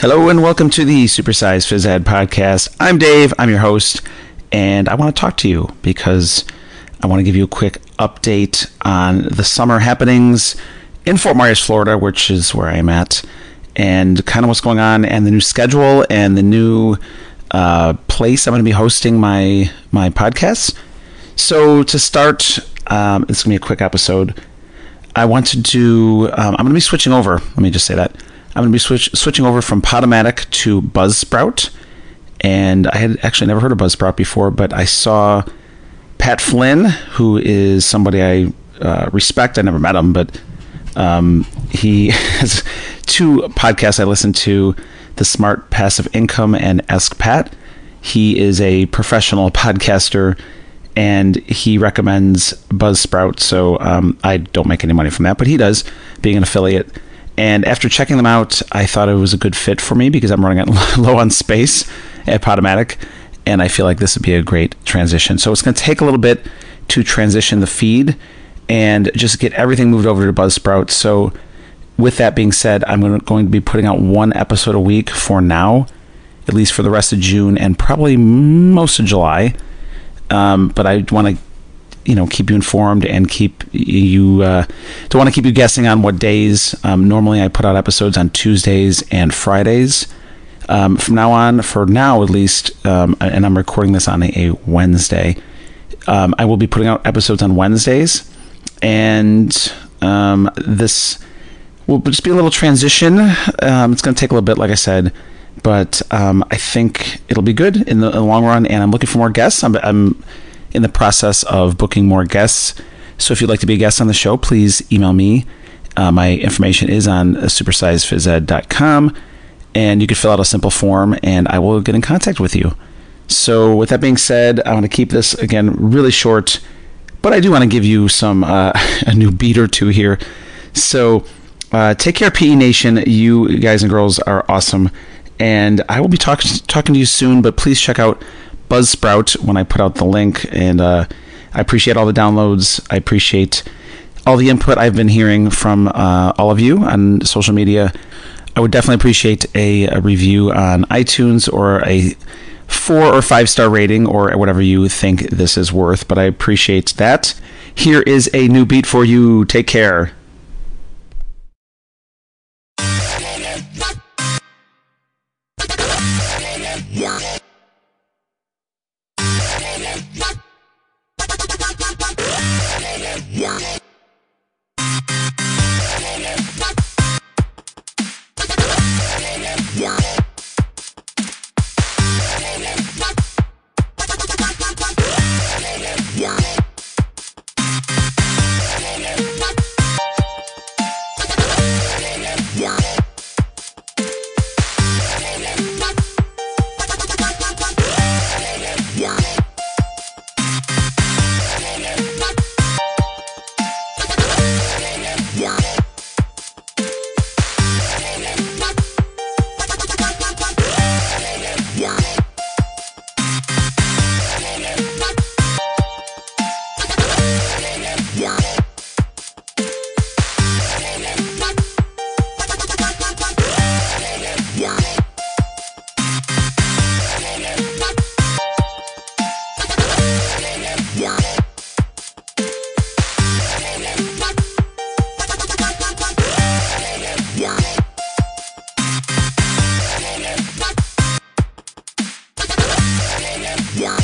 Hello and welcome to the Supersized Phys Ed podcast. I'm Dave, I'm your host, and I want to talk to you because I want to give you a quick update on the summer happenings in Fort Myers, Florida, which is where I'm at, and kind of what's going on, and the new schedule and the new uh, place I'm going to be hosting my my podcast. So to start, um, it's going to be a quick episode. I wanted to. Um, I'm going to be switching over. Let me just say that I'm going to be switch, switching over from Podomatic to Buzzsprout. And I had actually never heard of Buzzsprout before, but I saw Pat Flynn, who is somebody I uh, respect. I never met him, but um, he has two podcasts I listen to The Smart Passive Income and Ask Pat. He is a professional podcaster and he recommends Buzzsprout. So um, I don't make any money from that, but he does, being an affiliate. And after checking them out, I thought it was a good fit for me because I'm running low on space at Podomatic, and I feel like this would be a great transition. So it's going to take a little bit to transition the feed and just get everything moved over to Buzzsprout. So with that being said, I'm going to be putting out one episode a week for now, at least for the rest of June and probably most of July. Um, but I want to you know keep you informed and keep you uh, don't want to keep you guessing on what days. Um, normally, I put out episodes on Tuesdays and Fridays. Um, from now on, for now at least, um, and I'm recording this on a, Wednesday. Um, I will be putting out episodes on Wednesdays, and um, this will just be a little transition. Um, it's going to take a little bit, like I said, but I think it'll be good in the, in the, long run. And I'm looking for more guests. I'm, I'm in the process of booking more guests. So if you'd like to be a guest on the show, please email me. Uh, my information is on supersizedphysed.com, and you can fill out a simple form, and I will get in contact with you. So with that being said, I want to keep this again really short, but I do want to give you some uh, a new beat or two here. So uh, take care, PE Nation. You guys and girls are awesome, and I will be talking to you soon. But please check out Buzzsprout when I put out the link, and uh, I appreciate all the downloads. I appreciate all the input I've been hearing from uh, all of you on social media. I would definitely appreciate a, a review on iTunes or a four or five star rating or whatever you think this is worth, but I appreciate that. Here is a new beat for you. Take care. Yeah.